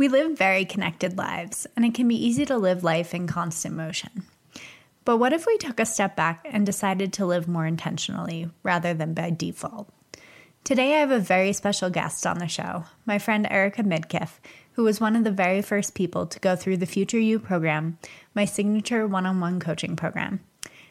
We live very connected lives, and it can be easy to live life in constant motion. But what if we took a step back and decided to live more intentionally rather than by default? Today, I have a very special guest on the show, my friend Erica Midkiff, who was one of the very first people to go through the Future You program, my signature one on one coaching program.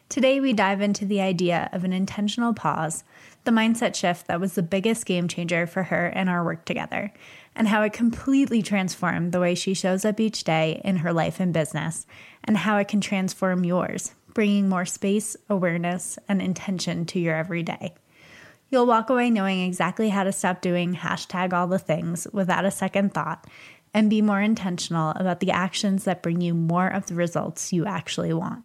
Today, we dive into the idea of an intentional pause, the mindset shift that was the biggest game changer for her and our work together, and how it completely transformed the way she shows up each day in her life and business, and how it can transform yours, bringing more space, awareness, and intention to your everyday. You'll walk away knowing exactly how to stop doing hashtag all the things without a second thought and be more intentional about the actions that bring you more of the results you actually want.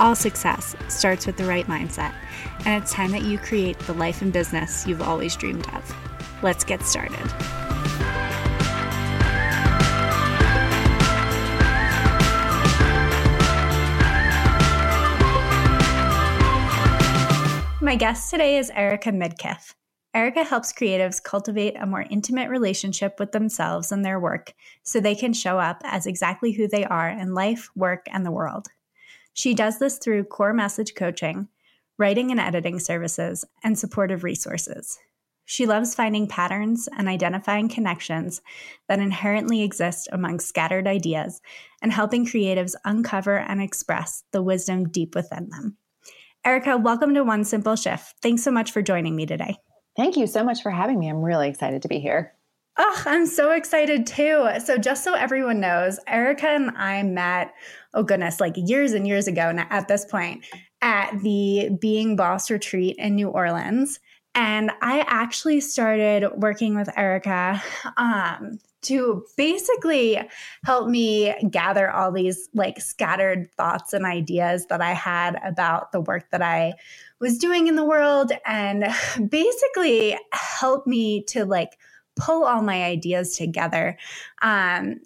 All success starts with the right mindset, and it's time that you create the life and business you've always dreamed of. Let's get started. My guest today is Erica Midkiff. Erica helps creatives cultivate a more intimate relationship with themselves and their work so they can show up as exactly who they are in life, work, and the world. She does this through core message coaching, writing and editing services, and supportive resources. She loves finding patterns and identifying connections that inherently exist among scattered ideas and helping creatives uncover and express the wisdom deep within them. Erica, welcome to One Simple Shift. Thanks so much for joining me today. Thank you so much for having me. I'm really excited to be here. Oh, I'm so excited too. So, just so everyone knows, Erica and I met, oh goodness, like years and years ago now at this point at the Being Boss retreat in New Orleans. And I actually started working with Erica um, to basically help me gather all these like scattered thoughts and ideas that I had about the work that I was doing in the world and basically help me to like pull all my ideas together. Um,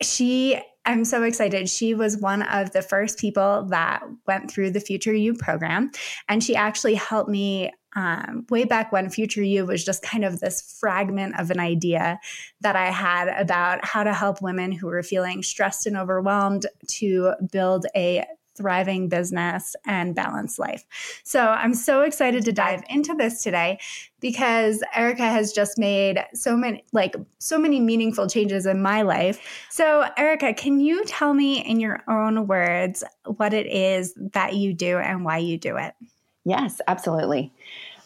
she I'm so excited. She was one of the first people that went through the Future You program. And she actually helped me um, way back when Future You was just kind of this fragment of an idea that I had about how to help women who were feeling stressed and overwhelmed to build a thriving business and balanced life. So I'm so excited to dive into this today because Erica has just made so many like so many meaningful changes in my life. So Erica, can you tell me in your own words what it is that you do and why you do it? Yes, absolutely.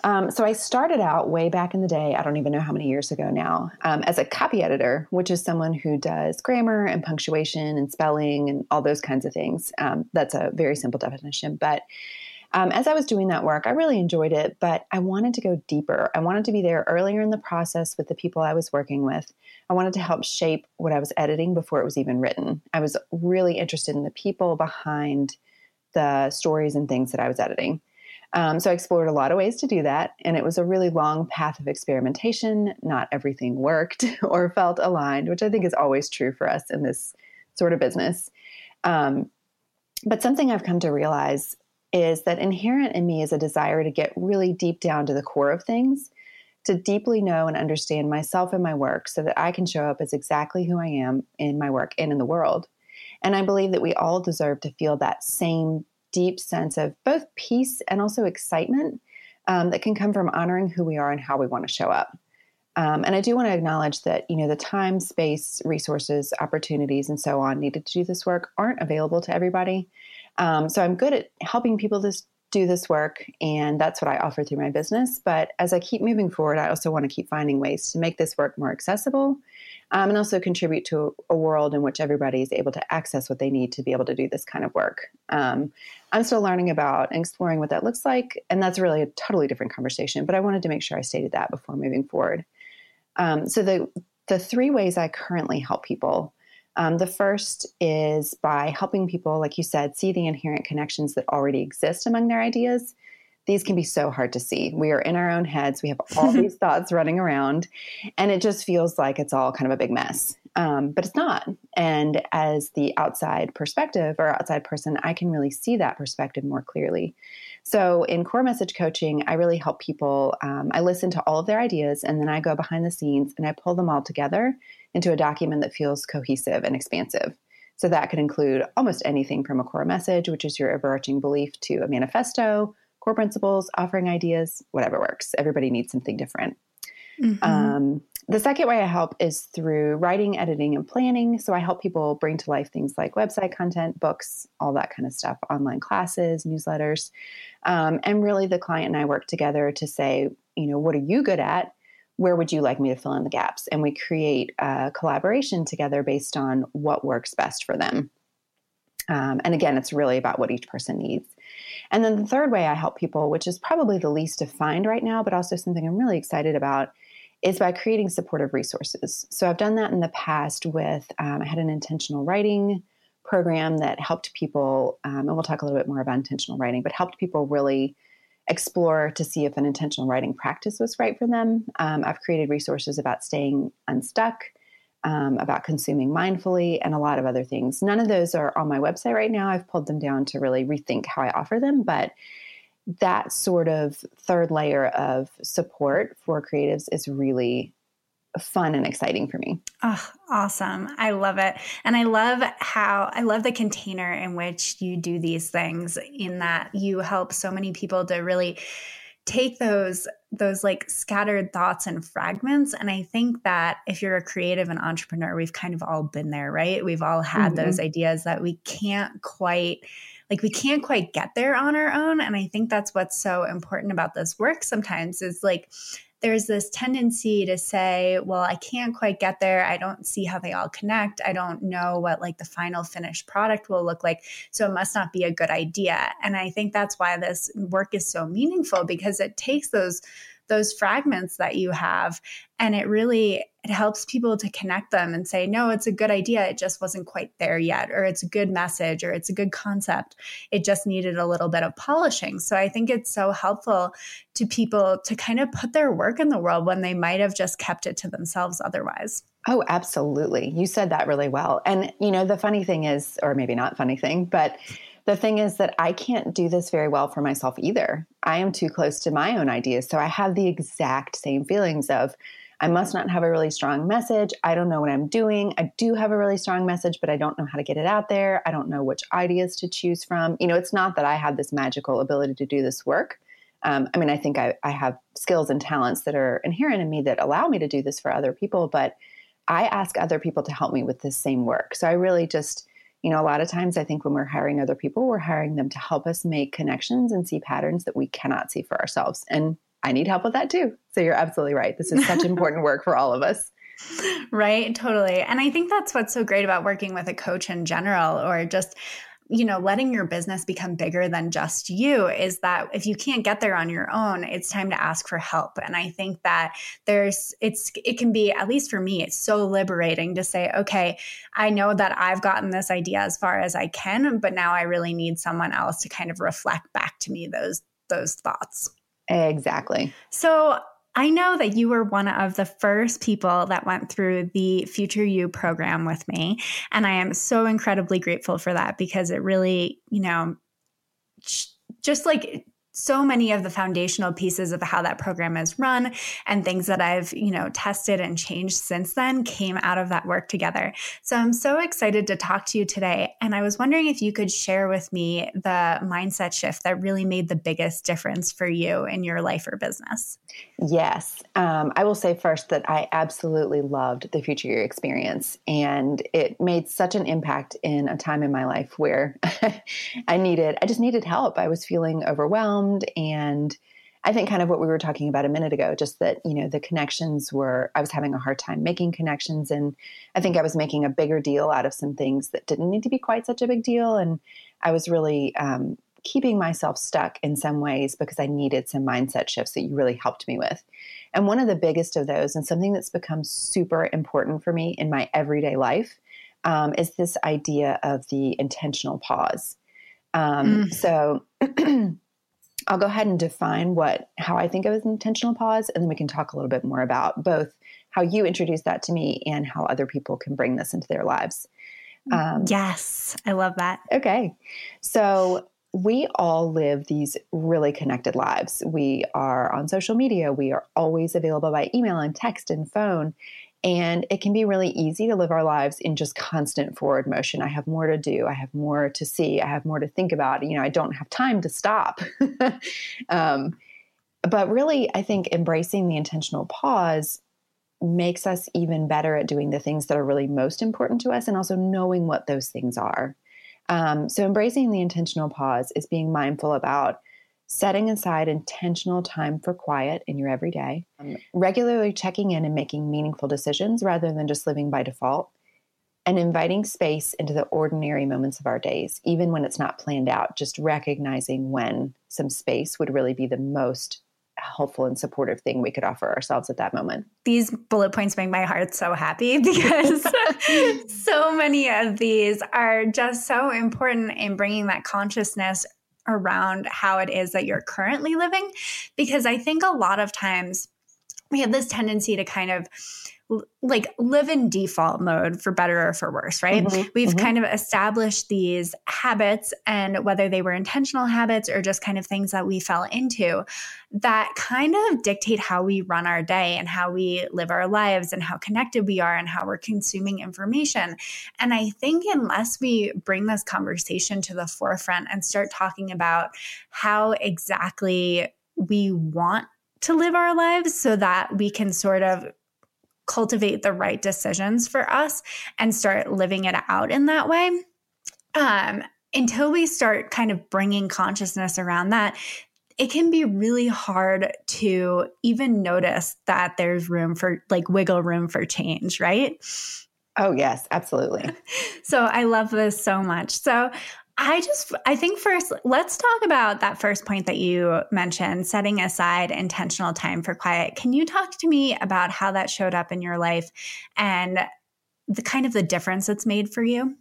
Um, so I started out way back in the day, I don't even know how many years ago now, um, as a copy editor, which is someone who does grammar and punctuation and spelling and all those kinds of things. Um, that's a very simple definition. But um, as I was doing that work, I really enjoyed it, but I wanted to go deeper. I wanted to be there earlier in the process with the people I was working with. I wanted to help shape what I was editing before it was even written. I was really interested in the people behind the stories and things that I was editing. Um, so I explored a lot of ways to do that, and it was a really long path of experimentation. Not everything worked or felt aligned, which I think is always true for us in this sort of business. Um, but something I've come to realize is that inherent in me is a desire to get really deep down to the core of things, to deeply know and understand myself and my work so that I can show up as exactly who I am in my work and in the world. And I believe that we all deserve to feel that same deep sense of both peace and also excitement um, that can come from honoring who we are and how we want to show up. Um, and I do want to acknowledge that you know the time, space, resources, opportunities, and so on needed to do this work aren't available to everybody. Um, so I'm good at helping people to do this work, and that's what I offer through my business. But as I keep moving forward, I also want to keep finding ways to make this work more accessible um, and also contribute to a world in which everybody is able to access what they need to be able to do this kind of work. Um, I'm still learning about and exploring what that looks like, and that's really a totally different conversation. But I wanted to make sure I stated that before moving forward. Um, so the the three ways I currently help people. Um, the first is by helping people, like you said, see the inherent connections that already exist among their ideas these can be so hard to see. We are in our own heads. We have all these thoughts running around, and it just feels like it's all kind of a big mess. Um, but it's not. And as the outside perspective or outside person, I can really see that perspective more clearly. So in core message coaching, I really help people. Um, I listen to all of their ideas, and then I go behind the scenes and I pull them all together into a document that feels cohesive and expansive. So that could include almost anything from a core message, which is your overarching belief, to a manifesto core principles, offering ideas, whatever works. Everybody needs something different. Mm-hmm. Um, the second way I help is through writing, editing, and planning. So I help people bring to life things like website content, books, all that kind of stuff, online classes, newsletters. Um, and really, the client and I work together to say, you know, what are you good at? Where would you like me to fill in the gaps? And we create a collaboration together based on what works best for them. Um, and again, it's really about what each person needs. And then the third way I help people, which is probably the least defined right now, but also something I'm really excited about, is by creating supportive resources. So I've done that in the past with, um, I had an intentional writing program that helped people, um, and we'll talk a little bit more about intentional writing, but helped people really explore to see if an intentional writing practice was right for them. Um, I've created resources about staying unstuck um, about consuming mindfully, and a lot of other things. None of those are on my website right now. I've pulled them down to really rethink how I offer them, but that sort of third layer of support for creatives is really fun and exciting for me. Oh, awesome. I love it. And I love how I love the container in which you do these things in that you help so many people to really take those those like scattered thoughts and fragments and i think that if you're a creative and entrepreneur we've kind of all been there right we've all had mm-hmm. those ideas that we can't quite like we can't quite get there on our own and i think that's what's so important about this work sometimes is like there's this tendency to say, well, I can't quite get there. I don't see how they all connect. I don't know what like the final finished product will look like. So it must not be a good idea. And I think that's why this work is so meaningful because it takes those those fragments that you have and it really it helps people to connect them and say no it's a good idea it just wasn't quite there yet or it's a good message or it's a good concept it just needed a little bit of polishing so i think it's so helpful to people to kind of put their work in the world when they might have just kept it to themselves otherwise Oh, absolutely. You said that really well. And, you know, the funny thing is, or maybe not funny thing, but the thing is that I can't do this very well for myself either. I am too close to my own ideas. So I have the exact same feelings of, I must not have a really strong message. I don't know what I'm doing. I do have a really strong message, but I don't know how to get it out there. I don't know which ideas to choose from. You know, it's not that I have this magical ability to do this work. Um, I mean, I think I, I have skills and talents that are inherent in me that allow me to do this for other people, but I ask other people to help me with this same work. So I really just you know, a lot of times I think when we're hiring other people, we're hiring them to help us make connections and see patterns that we cannot see for ourselves. And I need help with that too. So you're absolutely right. This is such important work for all of us. Right, totally. And I think that's what's so great about working with a coach in general or just you know, letting your business become bigger than just you is that if you can't get there on your own, it's time to ask for help. And I think that there's, it's, it can be, at least for me, it's so liberating to say, okay, I know that I've gotten this idea as far as I can, but now I really need someone else to kind of reflect back to me those, those thoughts. Exactly. So I know that you were one of the first people that went through the Future You program with me. And I am so incredibly grateful for that because it really, you know, just like so many of the foundational pieces of how that program is run and things that I've, you know, tested and changed since then came out of that work together. So I'm so excited to talk to you today. And I was wondering if you could share with me the mindset shift that really made the biggest difference for you in your life or business. Yes. Um, I will say first that I absolutely loved the Future You experience. And it made such an impact in a time in my life where I needed, I just needed help. I was feeling overwhelmed and I think kind of what we were talking about a minute ago, just that, you know, the connections were, I was having a hard time making connections. And I think I was making a bigger deal out of some things that didn't need to be quite such a big deal. And I was really um, keeping myself stuck in some ways because I needed some mindset shifts that you really helped me with. And one of the biggest of those, and something that's become super important for me in my everyday life, um, is this idea of the intentional pause. Um, mm. So I'll go ahead and define what how I think of as intentional pause, and then we can talk a little bit more about both how you introduced that to me and how other people can bring this into their lives. Um, yes, I love that. Okay, so we all live these really connected lives. We are on social media. We are always available by email and text and phone. And it can be really easy to live our lives in just constant forward motion. I have more to do. I have more to see. I have more to think about. You know, I don't have time to stop. um, but really, I think embracing the intentional pause makes us even better at doing the things that are really most important to us and also knowing what those things are. Um, so, embracing the intentional pause is being mindful about setting aside intentional time for quiet in your everyday, um, regularly checking in and making meaningful decisions rather than just living by default, and inviting space into the ordinary moments of our days, even when it's not planned out, just recognizing when some space would really be the most helpful and supportive thing we could offer ourselves at that moment. These bullet points make my heart so happy because so many of these are just so important in bringing that consciousness around how it is that you're currently living. Because I think a lot of times we have this tendency to kind of like live in default mode for better or for worse, right? Mm-hmm, We've mm-hmm. kind of established these habits, and whether they were intentional habits or just kind of things that we fell into, that kind of dictate how we run our day and how we live our lives and how connected we are and how we're consuming information. And I think unless we bring this conversation to the forefront and start talking about how exactly we want to live our lives so that we can sort of cultivate the right decisions for us and start living it out in that way. Um, until we start kind of bringing consciousness around that, it can be really hard to even notice that there's room for like wiggle room for change, right? Oh, yes, absolutely. so I love this so much. So I just, I think first, let's talk about that first point that you mentioned setting aside intentional time for quiet. Can you talk to me about how that showed up in your life and the kind of the difference it's made for you?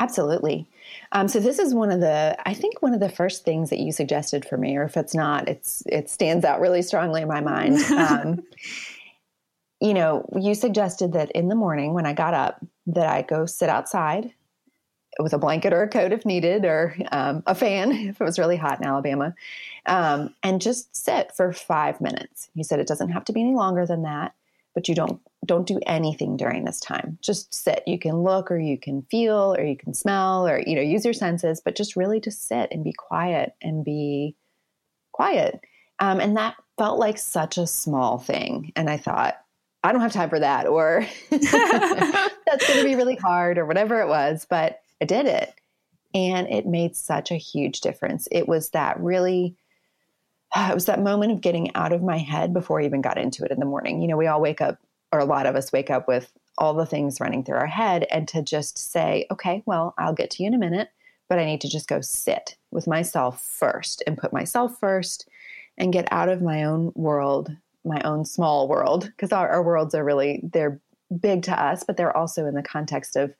Absolutely. Um, so this is one of the, I think one of the first things that you suggested for me, or if it's not, it's it stands out really strongly in my mind. Um, you know, you suggested that in the morning when I got up, that I go sit outside with a blanket or a coat if needed, or um, a fan if it was really hot in Alabama, um, and just sit for five minutes. He said it doesn't have to be any longer than that, but you don't don't do anything during this time. Just sit. You can look, or you can feel, or you can smell, or you know use your senses, but just really just sit and be quiet and be quiet. Um, and that felt like such a small thing, and I thought. I don't have time for that, or that's going to be really hard, or whatever it was. But I did it. And it made such a huge difference. It was that really, it was that moment of getting out of my head before I even got into it in the morning. You know, we all wake up, or a lot of us wake up with all the things running through our head, and to just say, okay, well, I'll get to you in a minute, but I need to just go sit with myself first and put myself first and get out of my own world, my own small world, because our, our worlds are really, they're big to us, but they're also in the context of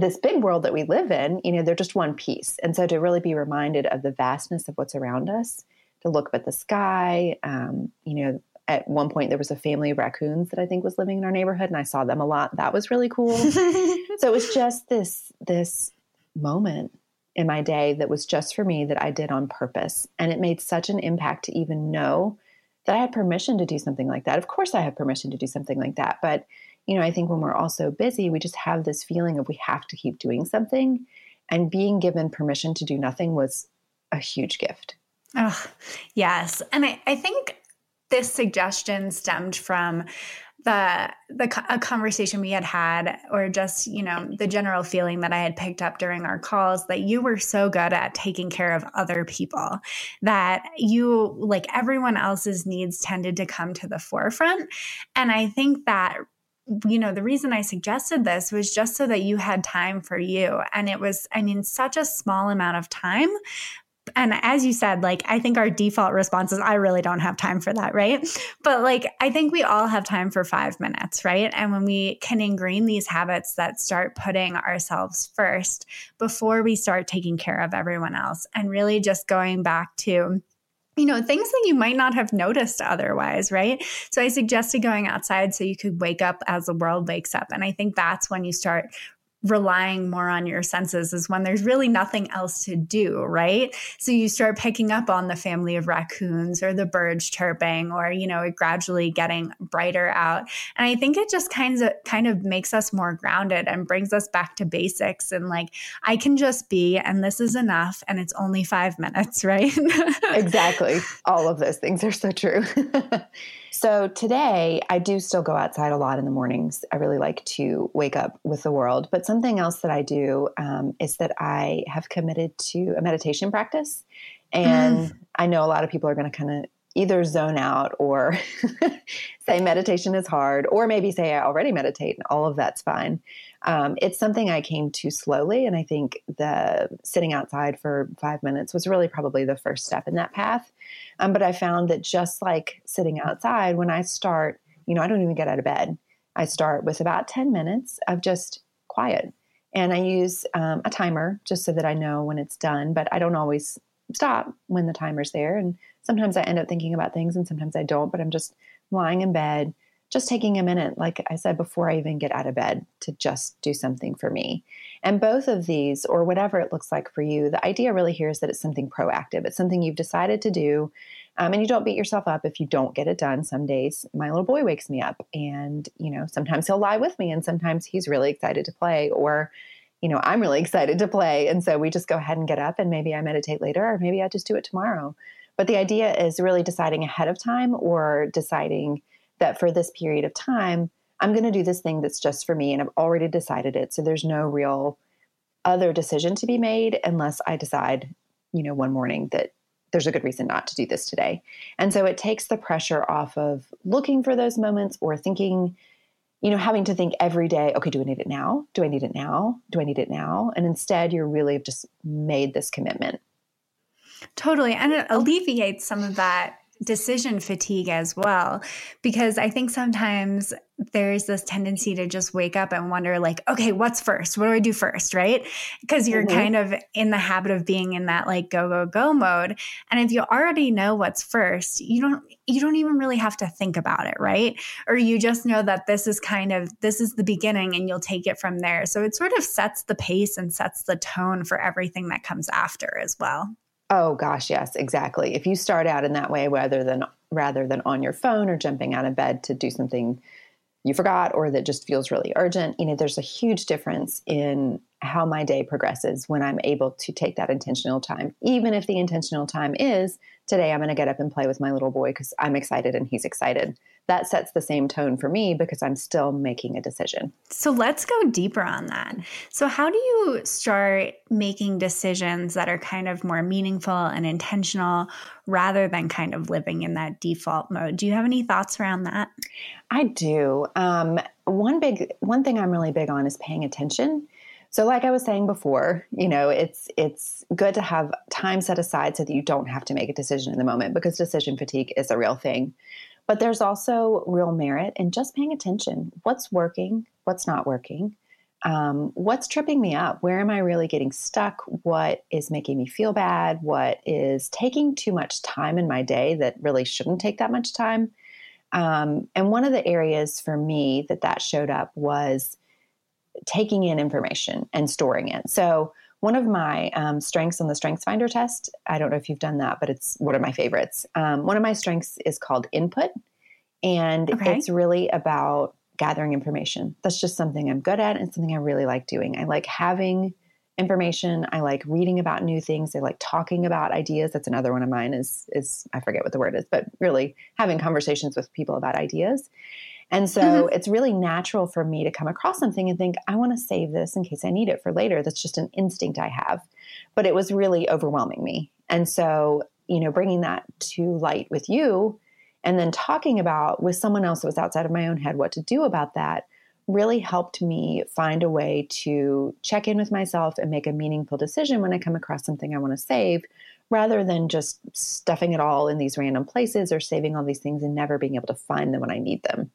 this big world that we live in, you know, they're just one piece. And so to really be reminded of the vastness of what's around us, to look up at the sky, um, you know, at one point there was a family of raccoons that I think was living in our neighborhood and I saw them a lot. That was really cool. so it was just this this moment in my day that was just for me that I did on purpose. And it made such an impact to even know that I had permission to do something like that. Of course I have permission to do something like that, but you know, I think when we're all so busy, we just have this feeling of we have to keep doing something. And being given permission to do nothing was a huge gift. Oh, yes. And I, I think this suggestion stemmed from the the a conversation we had had or just you know the general feeling that i had picked up during our calls that you were so good at taking care of other people that you like everyone else's needs tended to come to the forefront and i think that you know, the reason I suggested this was just so that you had time for you. And it was, I mean, such a small amount of time, and as you said, like, I think our default response is, I really don't have time for that, right? But like, I think we all have time for five minutes, right? And when we can ingrain these habits that start putting ourselves first before we start taking care of everyone else and really just going back to, you know, things that you might not have noticed otherwise, right? So I suggested going outside so you could wake up as the world wakes up. And I think that's when you start relying more on your senses is when there's really nothing else to do, right? So you start picking up on the family of raccoons or the birds chirping or, you know, it gradually getting brighter out. And I think it just kind of kind of makes us more grounded and brings us back to basics and like I can just be and this is enough and it's only 5 minutes, right? exactly. All of those things are so true. So today, I do still go outside a lot in the mornings. I really like to wake up with the world. But something else that I do um, is that I have committed to a meditation practice. And mm. I know a lot of people are going to kind of either zone out or say meditation is hard, or maybe say I already meditate and all of that's fine. Um, it's something I came to slowly. And I think the sitting outside for five minutes was really probably the first step in that path. Um, but I found that just like sitting outside, when I start, you know, I don't even get out of bed. I start with about 10 minutes of just quiet. And I use um, a timer just so that I know when it's done, but I don't always stop when the timer's there. And sometimes I end up thinking about things and sometimes I don't, but I'm just lying in bed, just taking a minute, like I said before I even get out of bed, to just do something for me. And both of these, or whatever it looks like for you, the idea really here is that it's something proactive. It's something you've decided to do. Um, and you don't beat yourself up if you don't get it done. Some days my little boy wakes me up and, you know, sometimes he'll lie with me and sometimes he's really excited to play or, you know, I'm really excited to play. And so we just go ahead and get up and maybe I meditate later or maybe I just do it tomorrow. But the idea is really deciding ahead of time or deciding that for this period of time, I'm going to do this thing that's just for me and I've already decided it. So there's no real other decision to be made unless I decide, you know, one morning that there's a good reason not to do this today. And so it takes the pressure off of looking for those moments or thinking, you know, having to think every day, okay, do I need it now? Do I need it now? Do I need it now? And instead, you're really just made this commitment. Totally. And it alleviates some of that decision fatigue as well because i think sometimes there's this tendency to just wake up and wonder like okay what's first? What do i do first? Right? Because you're mm-hmm. kind of in the habit of being in that like go go go mode and if you already know what's first you don't you don't even really have to think about it right? Or you just know that this is kind of this is the beginning and you'll take it from there. So it sort of sets the pace and sets the tone for everything that comes after as well Oh gosh, yes, exactly. If you start out in that way rather than rather than on your phone or jumping out of bed to do something you forgot or that just feels really urgent, you know, there's a huge difference in how my day progresses when I'm able to take that intentional time. Even if the intentional time is today I'm going to get up and play with my little boy cuz I'm excited and he's excited that sets the same tone for me because I'm still making a decision. So let's go deeper on that. So, how do you start making decisions that are kind of more meaningful and intentional rather than kind of living in that default mode? Do you have any thoughts around that? I do. Um, one big one thing I'm really big on is paying attention. So like I was saying before, you know, it's it's good to have time set aside so that you don't have to make a decision in the moment because decision fatigue is a real thing. But there's also real merit in just paying attention. What's working? What's not working? Um, what's tripping me up? Where am I really getting stuck? What is making me feel bad? What is taking too much time in my day that really shouldn't take that much time? Um, and one of the areas for me that that showed up was taking in information and storing it. So one of my um, strengths on the Strengths Finder test, I don't know if you've done that, but it's one of my favorites. Um, one of my strengths is called input, and okay. it's really about gathering information. That's just something I'm good at and something I really like doing. I like having information. I like reading about new things. I like talking about ideas. That's another one of mine is is I forget what the word is, but really having conversations with people about ideas. And so mm-hmm. it's really natural for me to come across something and think, I want to save this in case I need it for later. That's just an instinct I have. But it was really overwhelming me. And so, you know, bringing that to light with you and then talking about with someone else that was outside of my own head what to do about that really helped me find a way to check in with myself and make a meaningful decision when I come across something I want to save rather than just stuffing it all in these random places or saving all these things and never being able to find them when I need them.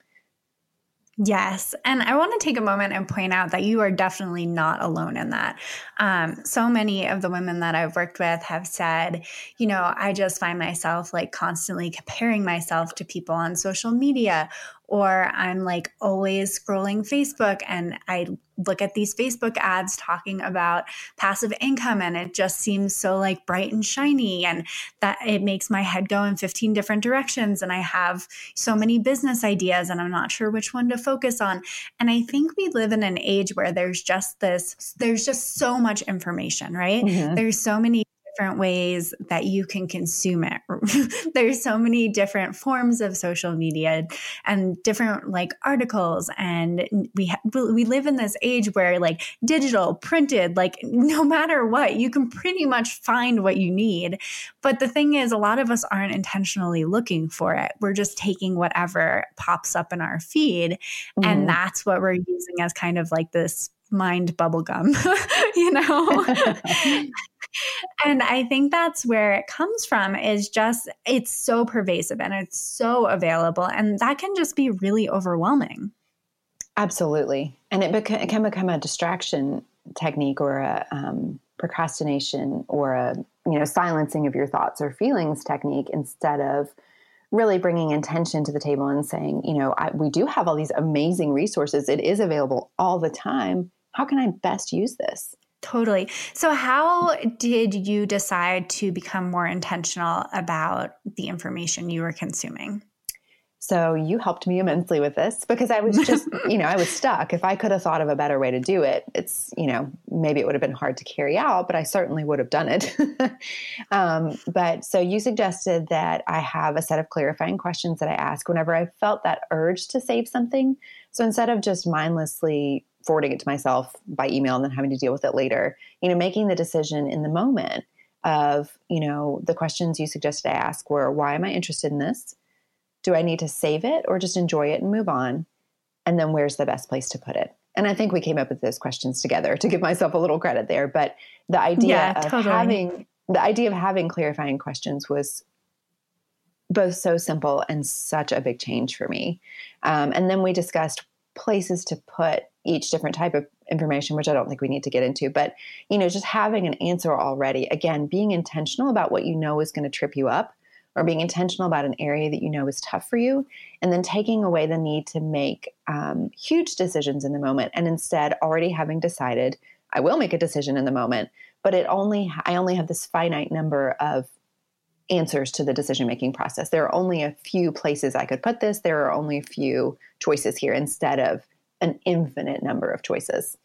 Yes. And I want to take a moment and point out that you are definitely not alone in that. Um, so many of the women that I've worked with have said, you know, I just find myself like constantly comparing myself to people on social media or I'm like always scrolling Facebook and I look at these Facebook ads talking about passive income and it just seems so like bright and shiny and that it makes my head go in 15 different directions and I have so many business ideas and I'm not sure which one to focus on. And I think we live in an age where there's just this there's just so much information, right? Mm-hmm. There's so many different ways that you can consume it. There's so many different forms of social media and different like articles and we ha- we live in this age where like digital, printed, like no matter what, you can pretty much find what you need. But the thing is a lot of us aren't intentionally looking for it. We're just taking whatever pops up in our feed mm-hmm. and that's what we're using as kind of like this mind bubblegum, you know? And I think that's where it comes from is just it's so pervasive and it's so available and that can just be really overwhelming. Absolutely. And it, beca- it can become a distraction technique or a um, procrastination or a you know silencing of your thoughts or feelings technique instead of really bringing intention to the table and saying, you know, I, we do have all these amazing resources. It is available all the time how can I best use this? Totally. So, how did you decide to become more intentional about the information you were consuming? So, you helped me immensely with this because I was just, you know, I was stuck. If I could have thought of a better way to do it, it's, you know, maybe it would have been hard to carry out, but I certainly would have done it. um, but so you suggested that I have a set of clarifying questions that I ask whenever I felt that urge to save something. So, instead of just mindlessly forwarding it to myself by email and then having to deal with it later. You know, making the decision in the moment of, you know, the questions you suggested I ask were why am I interested in this? Do I need to save it or just enjoy it and move on? And then where's the best place to put it? And I think we came up with those questions together to give myself a little credit there. But the idea yeah, of totally. having the idea of having clarifying questions was both so simple and such a big change for me. Um, and then we discussed places to put each different type of information which i don't think we need to get into but you know just having an answer already again being intentional about what you know is going to trip you up or being intentional about an area that you know is tough for you and then taking away the need to make um, huge decisions in the moment and instead already having decided i will make a decision in the moment but it only i only have this finite number of answers to the decision making process. There are only a few places i could put this. There are only a few choices here instead of an infinite number of choices.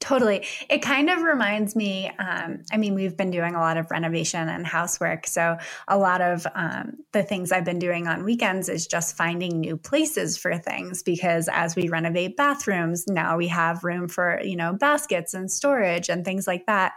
Totally. It kind of reminds me. Um, I mean, we've been doing a lot of renovation and housework. So, a lot of um, the things I've been doing on weekends is just finding new places for things because as we renovate bathrooms, now we have room for, you know, baskets and storage and things like that.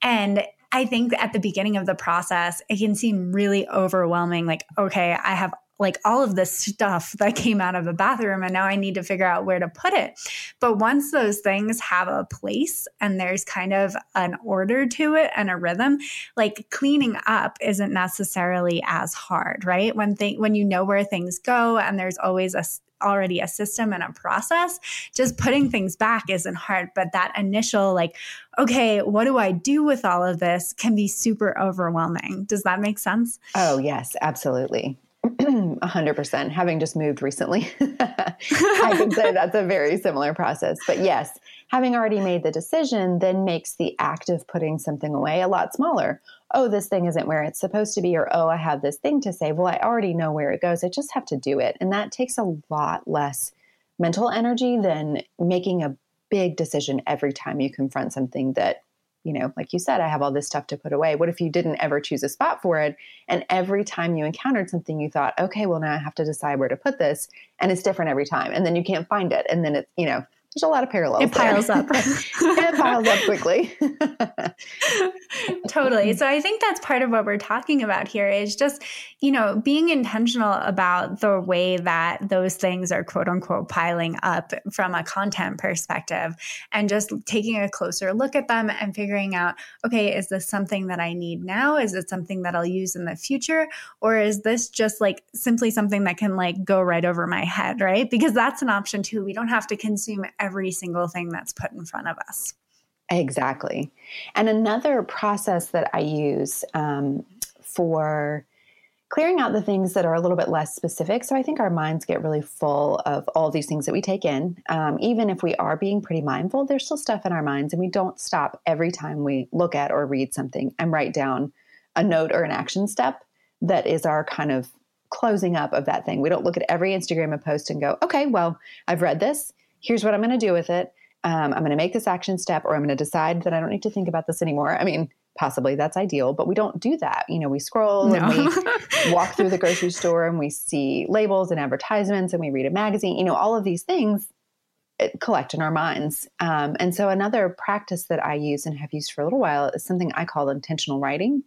And I think at the beginning of the process, it can seem really overwhelming. Like, okay, I have like all of this stuff that came out of a bathroom and now I need to figure out where to put it. But once those things have a place and there's kind of an order to it and a rhythm, like cleaning up isn't necessarily as hard, right? When th- when you know where things go and there's always a already a system and a process, just putting things back isn't hard. But that initial, like, okay, what do I do with all of this can be super overwhelming. Does that make sense? Oh, yes, absolutely. 100%. Having just moved recently, I can say that's a very similar process. But yes, having already made the decision then makes the act of putting something away a lot smaller. Oh, this thing isn't where it's supposed to be, or oh, I have this thing to say. Well, I already know where it goes. I just have to do it. And that takes a lot less mental energy than making a big decision every time you confront something that you know, like you said, I have all this stuff to put away. What if you didn't ever choose a spot for it? And every time you encountered something, you thought, okay, well, now I have to decide where to put this. And it's different every time. And then you can't find it. And then it's, you know, there's a lot of parallels. It piles there. up. it piles up quickly. totally. So I think that's part of what we're talking about here is just, you know, being intentional about the way that those things are quote unquote piling up from a content perspective and just taking a closer look at them and figuring out, okay, is this something that I need now? Is it something that I'll use in the future? Or is this just like simply something that can like go right over my head, right? Because that's an option too. We don't have to consume every single thing that's put in front of us. Exactly. And another process that I use um, for clearing out the things that are a little bit less specific. So I think our minds get really full of all these things that we take in. Um, even if we are being pretty mindful, there's still stuff in our minds, and we don't stop every time we look at or read something and write down a note or an action step that is our kind of closing up of that thing. We don't look at every Instagram post and go, okay, well, I've read this. Here's what I'm going to do with it um, I'm going to make this action step or I'm going to decide that I don't need to think about this anymore. I mean, possibly that's ideal, but we don't do that. You know, we scroll no. and we walk through the grocery store and we see labels and advertisements and we read a magazine, you know, all of these things collect in our minds. Um, and so another practice that I use and have used for a little while is something I call intentional writing.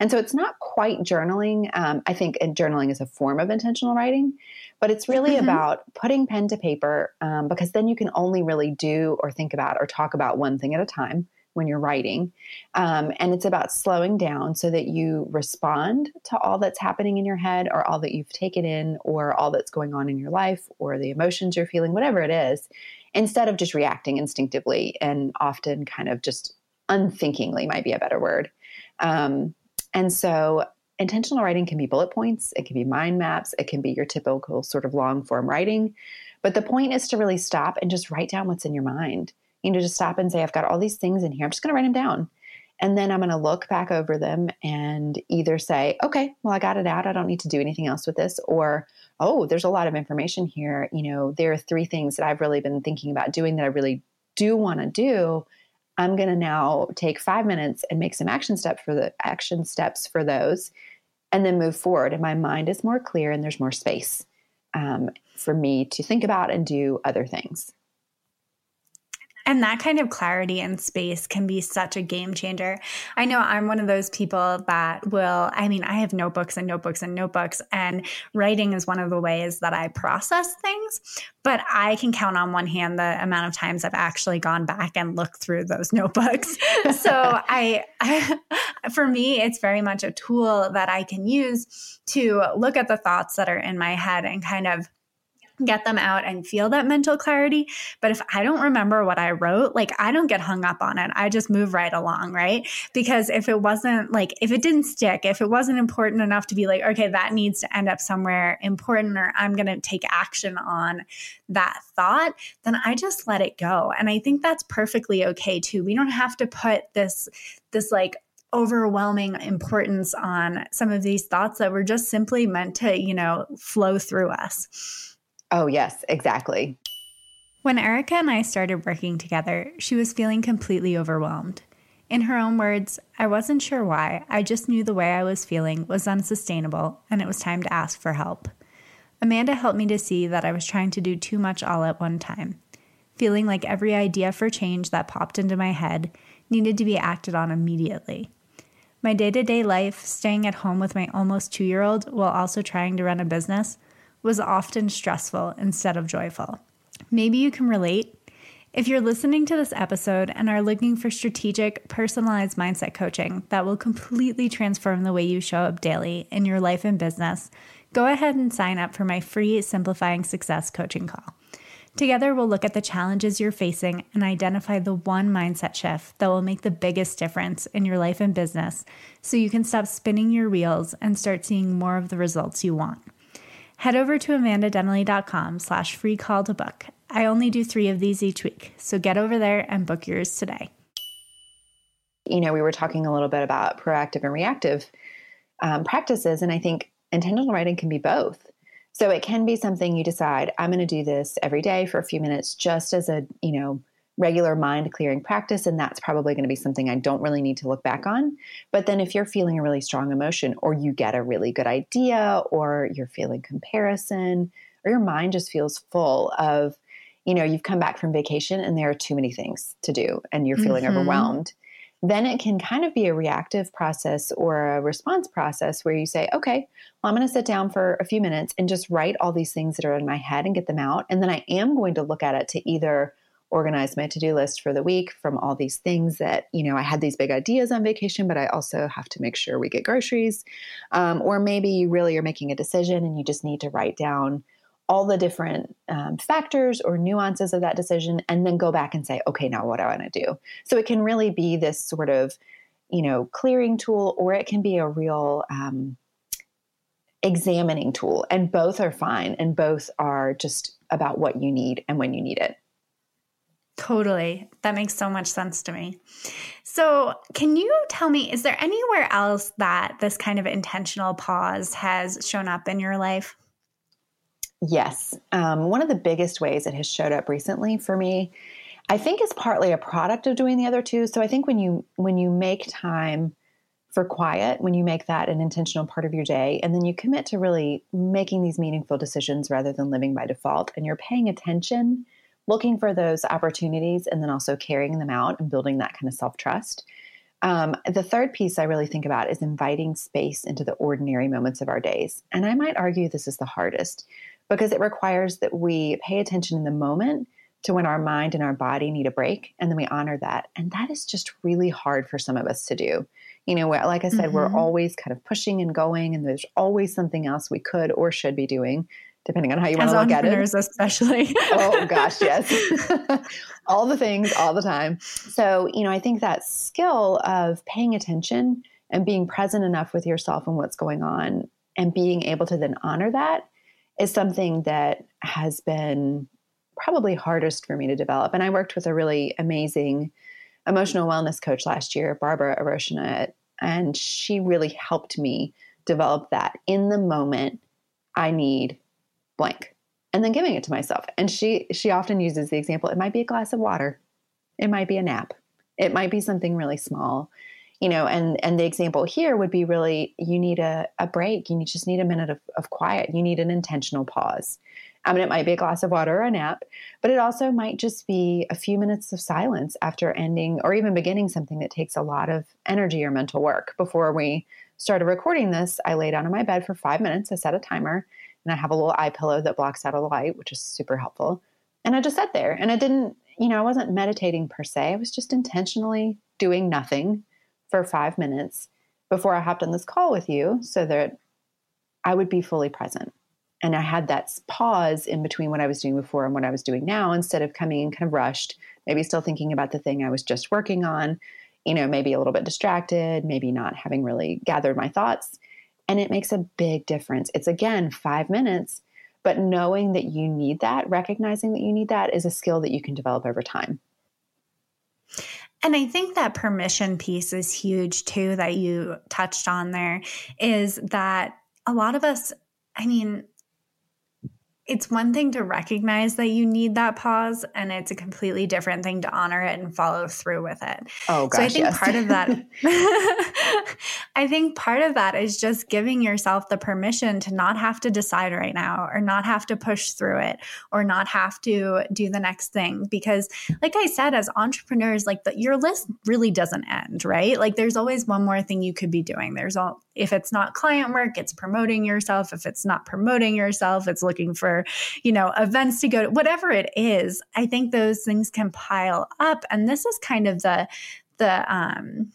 And so it's not quite journaling. Um, I think journaling is a form of intentional writing, but it's really mm-hmm. about putting pen to paper um, because then you can only really do or think about or talk about one thing at a time when you're writing. Um, and it's about slowing down so that you respond to all that's happening in your head or all that you've taken in or all that's going on in your life or the emotions you're feeling, whatever it is, instead of just reacting instinctively and often kind of just unthinkingly, might be a better word. Um, and so intentional writing can be bullet points, it can be mind maps, it can be your typical sort of long form writing. But the point is to really stop and just write down what's in your mind. You know, just stop and say, I've got all these things in here. I'm just going to write them down. And then I'm going to look back over them and either say, okay, well, I got it out. I don't need to do anything else with this. Or, oh, there's a lot of information here. You know, there are three things that I've really been thinking about doing that I really do want to do. I'm going to now take five minutes and make some action steps for the action steps for those and then move forward. And my mind is more clear and there's more space um, for me to think about and do other things. And that kind of clarity and space can be such a game changer. I know I'm one of those people that will, I mean, I have notebooks and notebooks and notebooks, and writing is one of the ways that I process things. But I can count on one hand the amount of times I've actually gone back and looked through those notebooks. so I, I, for me, it's very much a tool that I can use to look at the thoughts that are in my head and kind of get them out and feel that mental clarity. But if I don't remember what I wrote, like I don't get hung up on it. I just move right along, right? Because if it wasn't like, if it didn't stick, if it wasn't important enough to be like, okay, that needs to end up somewhere important or I'm going to take action on that thought, then I just let it go. And I think that's perfectly okay too. We don't have to put this, this like, overwhelming importance on some of these thoughts that were just simply meant to, you know, flow through us. Oh, yes, exactly. When Erica and I started working together, she was feeling completely overwhelmed. In her own words, I wasn't sure why, I just knew the way I was feeling was unsustainable and it was time to ask for help. Amanda helped me to see that I was trying to do too much all at one time, feeling like every idea for change that popped into my head needed to be acted on immediately. My day to day life, staying at home with my almost two year old while also trying to run a business, was often stressful instead of joyful. Maybe you can relate. If you're listening to this episode and are looking for strategic, personalized mindset coaching that will completely transform the way you show up daily in your life and business, go ahead and sign up for my free Simplifying Success coaching call. Together, we'll look at the challenges you're facing and identify the one mindset shift that will make the biggest difference in your life and business so you can stop spinning your wheels and start seeing more of the results you want head over to amandadenley.com slash free call to book. I only do three of these each week, so get over there and book yours today. You know, we were talking a little bit about proactive and reactive um, practices, and I think intentional writing can be both. So it can be something you decide, I'm going to do this every day for a few minutes just as a, you know, regular mind clearing practice and that's probably going to be something I don't really need to look back on. But then if you're feeling a really strong emotion or you get a really good idea or you're feeling comparison or your mind just feels full of you know, you've come back from vacation and there are too many things to do and you're feeling mm-hmm. overwhelmed then it can kind of be a reactive process or a response process where you say, okay, well, I'm going to sit down for a few minutes and just write all these things that are in my head and get them out. And then I am going to look at it to either organize my to-do list for the week from all these things that you know i had these big ideas on vacation but i also have to make sure we get groceries. Um, or maybe you really are making a decision and you just need to write down all the different um, factors or nuances of that decision and then go back and say okay now what do i want to do? So it can really be this sort of you know clearing tool or it can be a real um, examining tool and both are fine and both are just about what you need and when you need it Totally. That makes so much sense to me. So, can you tell me, is there anywhere else that this kind of intentional pause has shown up in your life? Yes. Um, one of the biggest ways it has showed up recently for me, I think is partly a product of doing the other two. So I think when you when you make time for quiet, when you make that an intentional part of your day, and then you commit to really making these meaningful decisions rather than living by default, and you're paying attention, looking for those opportunities, and then also carrying them out and building that kind of self trust. Um, the third piece I really think about is inviting space into the ordinary moments of our days. And I might argue this is the hardest because it requires that we pay attention in the moment to when our mind and our body need a break and then we honor that and that is just really hard for some of us to do you know like i said mm-hmm. we're always kind of pushing and going and there's always something else we could or should be doing depending on how you want to look at it especially oh gosh yes all the things all the time so you know i think that skill of paying attention and being present enough with yourself and what's going on and being able to then honor that is something that has been probably hardest for me to develop. And I worked with a really amazing emotional wellness coach last year, Barbara Aroshina, and she really helped me develop that in the moment. I need blank, and then giving it to myself. And she she often uses the example: it might be a glass of water, it might be a nap, it might be something really small. You know and and the example here would be really you need a, a break. You just need a minute of, of quiet. You need an intentional pause. I mean it might be a glass of water or a nap but it also might just be a few minutes of silence after ending or even beginning something that takes a lot of energy or mental work. Before we started recording this i lay down on my bed for five minutes i set a timer and i have a little eye pillow that blocks out a light which is super helpful and i just sat there and i didn't you know i wasn't meditating per se i was just intentionally doing nothing for five minutes before I hopped on this call with you so that I would be fully present. And I had that pause in between what I was doing before and what I was doing now instead of coming in kind of rushed, maybe still thinking about the thing I was just working on, you know, maybe a little bit distracted, maybe not having really gathered my thoughts. And it makes a big difference. It's again five minutes, but knowing that you need that, recognizing that you need that is a skill that you can develop over time. And I think that permission piece is huge too, that you touched on there, is that a lot of us, I mean, it's one thing to recognize that you need that pause and it's a completely different thing to honor it and follow through with it. Oh gosh. So I think yes. part of that I think part of that is just giving yourself the permission to not have to decide right now or not have to push through it or not have to do the next thing because like I said as entrepreneurs like the, your list really doesn't end, right? Like there's always one more thing you could be doing. There's all if it's not client work, it's promoting yourself. If it's not promoting yourself, it's looking for you know, events to go to, whatever it is, I think those things can pile up. And this is kind of the, the, um,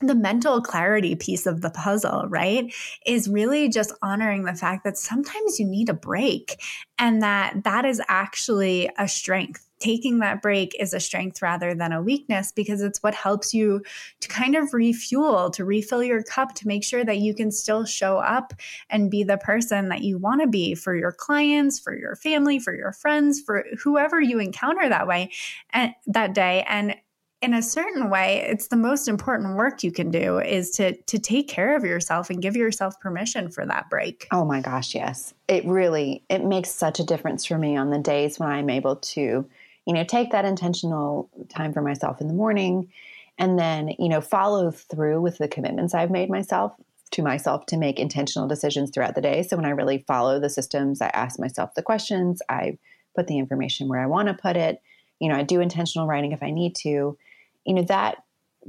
the mental clarity piece of the puzzle, right? Is really just honoring the fact that sometimes you need a break and that that is actually a strength taking that break is a strength rather than a weakness because it's what helps you to kind of refuel, to refill your cup, to make sure that you can still show up and be the person that you want to be for your clients, for your family, for your friends, for whoever you encounter that way and that day. And in a certain way it's the most important work you can do is to to take care of yourself and give yourself permission for that break oh my gosh yes it really it makes such a difference for me on the days when i'm able to you know, take that intentional time for myself in the morning and then, you know, follow through with the commitments I've made myself to myself to make intentional decisions throughout the day. So when I really follow the systems, I ask myself the questions, I put the information where I want to put it. You know, I do intentional writing if I need to. You know, that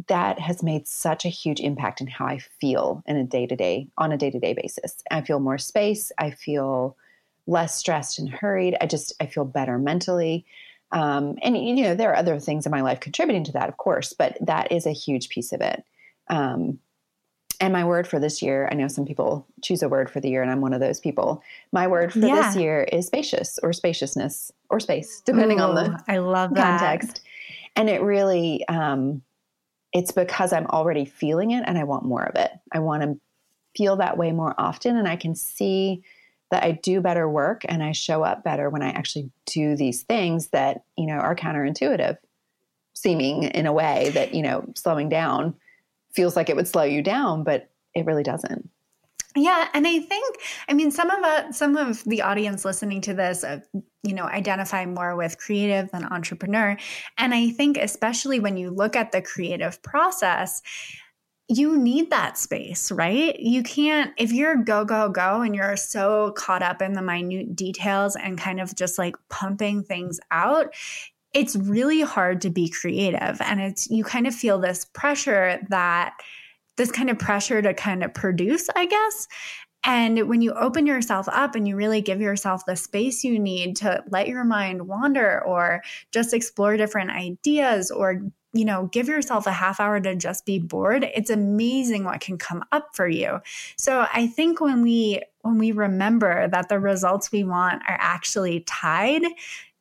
that has made such a huge impact in how I feel in a day to day, on a day to day basis. I feel more space. I feel less stressed and hurried. I just, I feel better mentally. Um, and, you know, there are other things in my life contributing to that, of course, but that is a huge piece of it. Um, and my word for this year, I know some people choose a word for the year, and I'm one of those people. My word for yeah. this year is spacious or spaciousness or space, depending Ooh, on the I love context. That. And it really, um, it's because I'm already feeling it and I want more of it. I want to feel that way more often and I can see that I do better work and I show up better when I actually do these things that, you know, are counterintuitive seeming in a way that, you know, slowing down feels like it would slow you down, but it really doesn't. Yeah, and I think I mean some of uh, some of the audience listening to this, uh, you know, identify more with creative than entrepreneur, and I think especially when you look at the creative process, you need that space, right? You can't if you're go go go and you're so caught up in the minute details and kind of just like pumping things out, it's really hard to be creative, and it's you kind of feel this pressure that this kind of pressure to kind of produce, I guess. And when you open yourself up and you really give yourself the space you need to let your mind wander or just explore different ideas or you know, give yourself a half hour to just be bored. It's amazing what can come up for you. So I think when we when we remember that the results we want are actually tied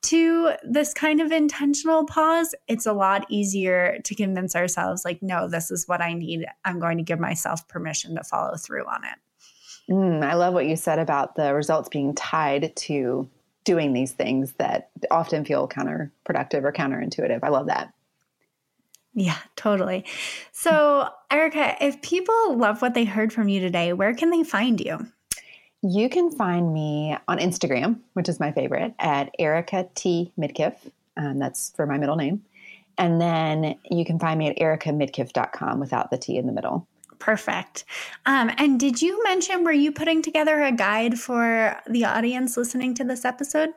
to this kind of intentional pause, it's a lot easier to convince ourselves, like, no, this is what I need. I'm going to give myself permission to follow through on it. Mm, I love what you said about the results being tied to doing these things that often feel counterproductive or counterintuitive. I love that. Yeah, totally. So, Erica, if people love what they heard from you today, where can they find you? You can find me on Instagram, which is my favorite, at Erica T. Midkiff. Um, that's for my middle name. And then you can find me at ericamidkiff.com without the T in the middle. Perfect. Um, and did you mention, were you putting together a guide for the audience listening to this episode?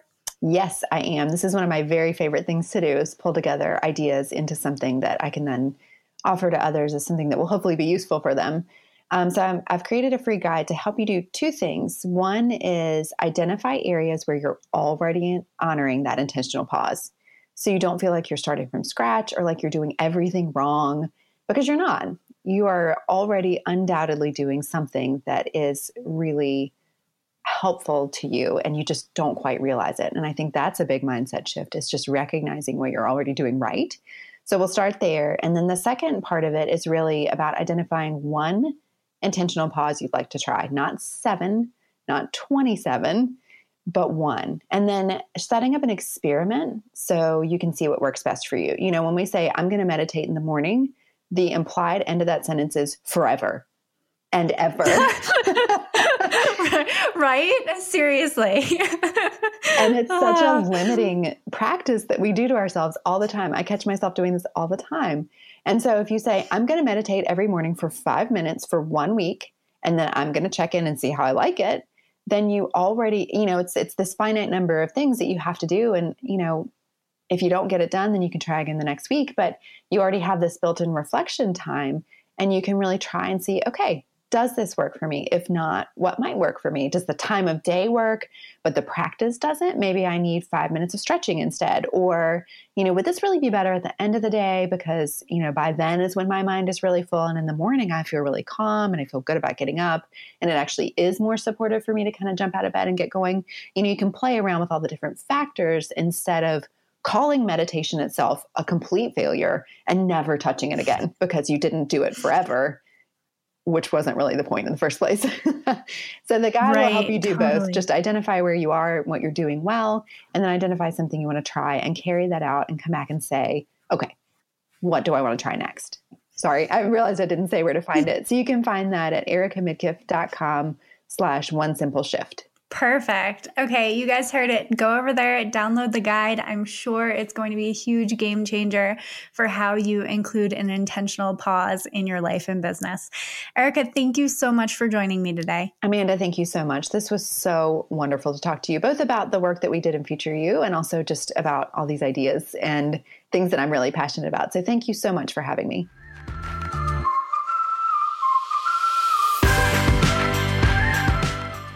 Yes, I am. This is one of my very favorite things to do is pull together ideas into something that I can then offer to others as something that will hopefully be useful for them. Um, so i have created a free guide to help you do two things. One is identify areas where you're already honoring that intentional pause. So you don't feel like you're starting from scratch or like you're doing everything wrong because you're not. You are already undoubtedly doing something that is really helpful to you and you just don't quite realize it. And I think that's a big mindset shift is just recognizing what you're already doing right. So we'll start there. And then the second part of it is really about identifying one intentional pause you'd like to try, not seven, not 27, but one. And then setting up an experiment so you can see what works best for you. You know, when we say, I'm going to meditate in the morning, the implied end of that sentence is forever and ever. right? Seriously. and it's such a limiting practice that we do to ourselves all the time. I catch myself doing this all the time. And so if you say, I'm going to meditate every morning for five minutes for one week, and then I'm going to check in and see how I like it, then you already, you know, it's it's this finite number of things that you have to do. And, you know, if you don't get it done, then you can try again the next week. But you already have this built-in reflection time and you can really try and see, okay, does this work for me? If not, what might work for me? Does the time of day work, but the practice doesn't? Maybe I need five minutes of stretching instead. Or, you know, would this really be better at the end of the day? Because, you know, by then is when my mind is really full. And in the morning, I feel really calm and I feel good about getting up. And it actually is more supportive for me to kind of jump out of bed and get going. You know, you can play around with all the different factors instead of calling meditation itself a complete failure and never touching it again because you didn't do it forever which wasn't really the point in the first place. so the guide right, will help you do totally. both. Just identify where you are, what you're doing well, and then identify something you want to try and carry that out and come back and say, okay, what do I want to try next? Sorry, I realized I didn't say where to find it. So you can find that at ericamidkiff.com slash one simple shift. Perfect. Okay, you guys heard it. Go over there, download the guide. I'm sure it's going to be a huge game changer for how you include an intentional pause in your life and business. Erica, thank you so much for joining me today. Amanda, thank you so much. This was so wonderful to talk to you both about the work that we did in Future You and also just about all these ideas and things that I'm really passionate about. So thank you so much for having me.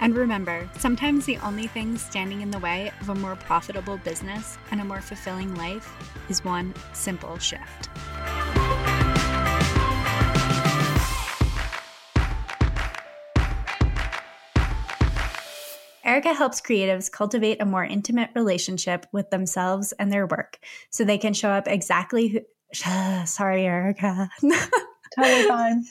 And remember, sometimes the only thing standing in the way of a more profitable business and a more fulfilling life is one simple shift. Erica helps creatives cultivate a more intimate relationship with themselves and their work so they can show up exactly who. Sorry, Erica. totally fine.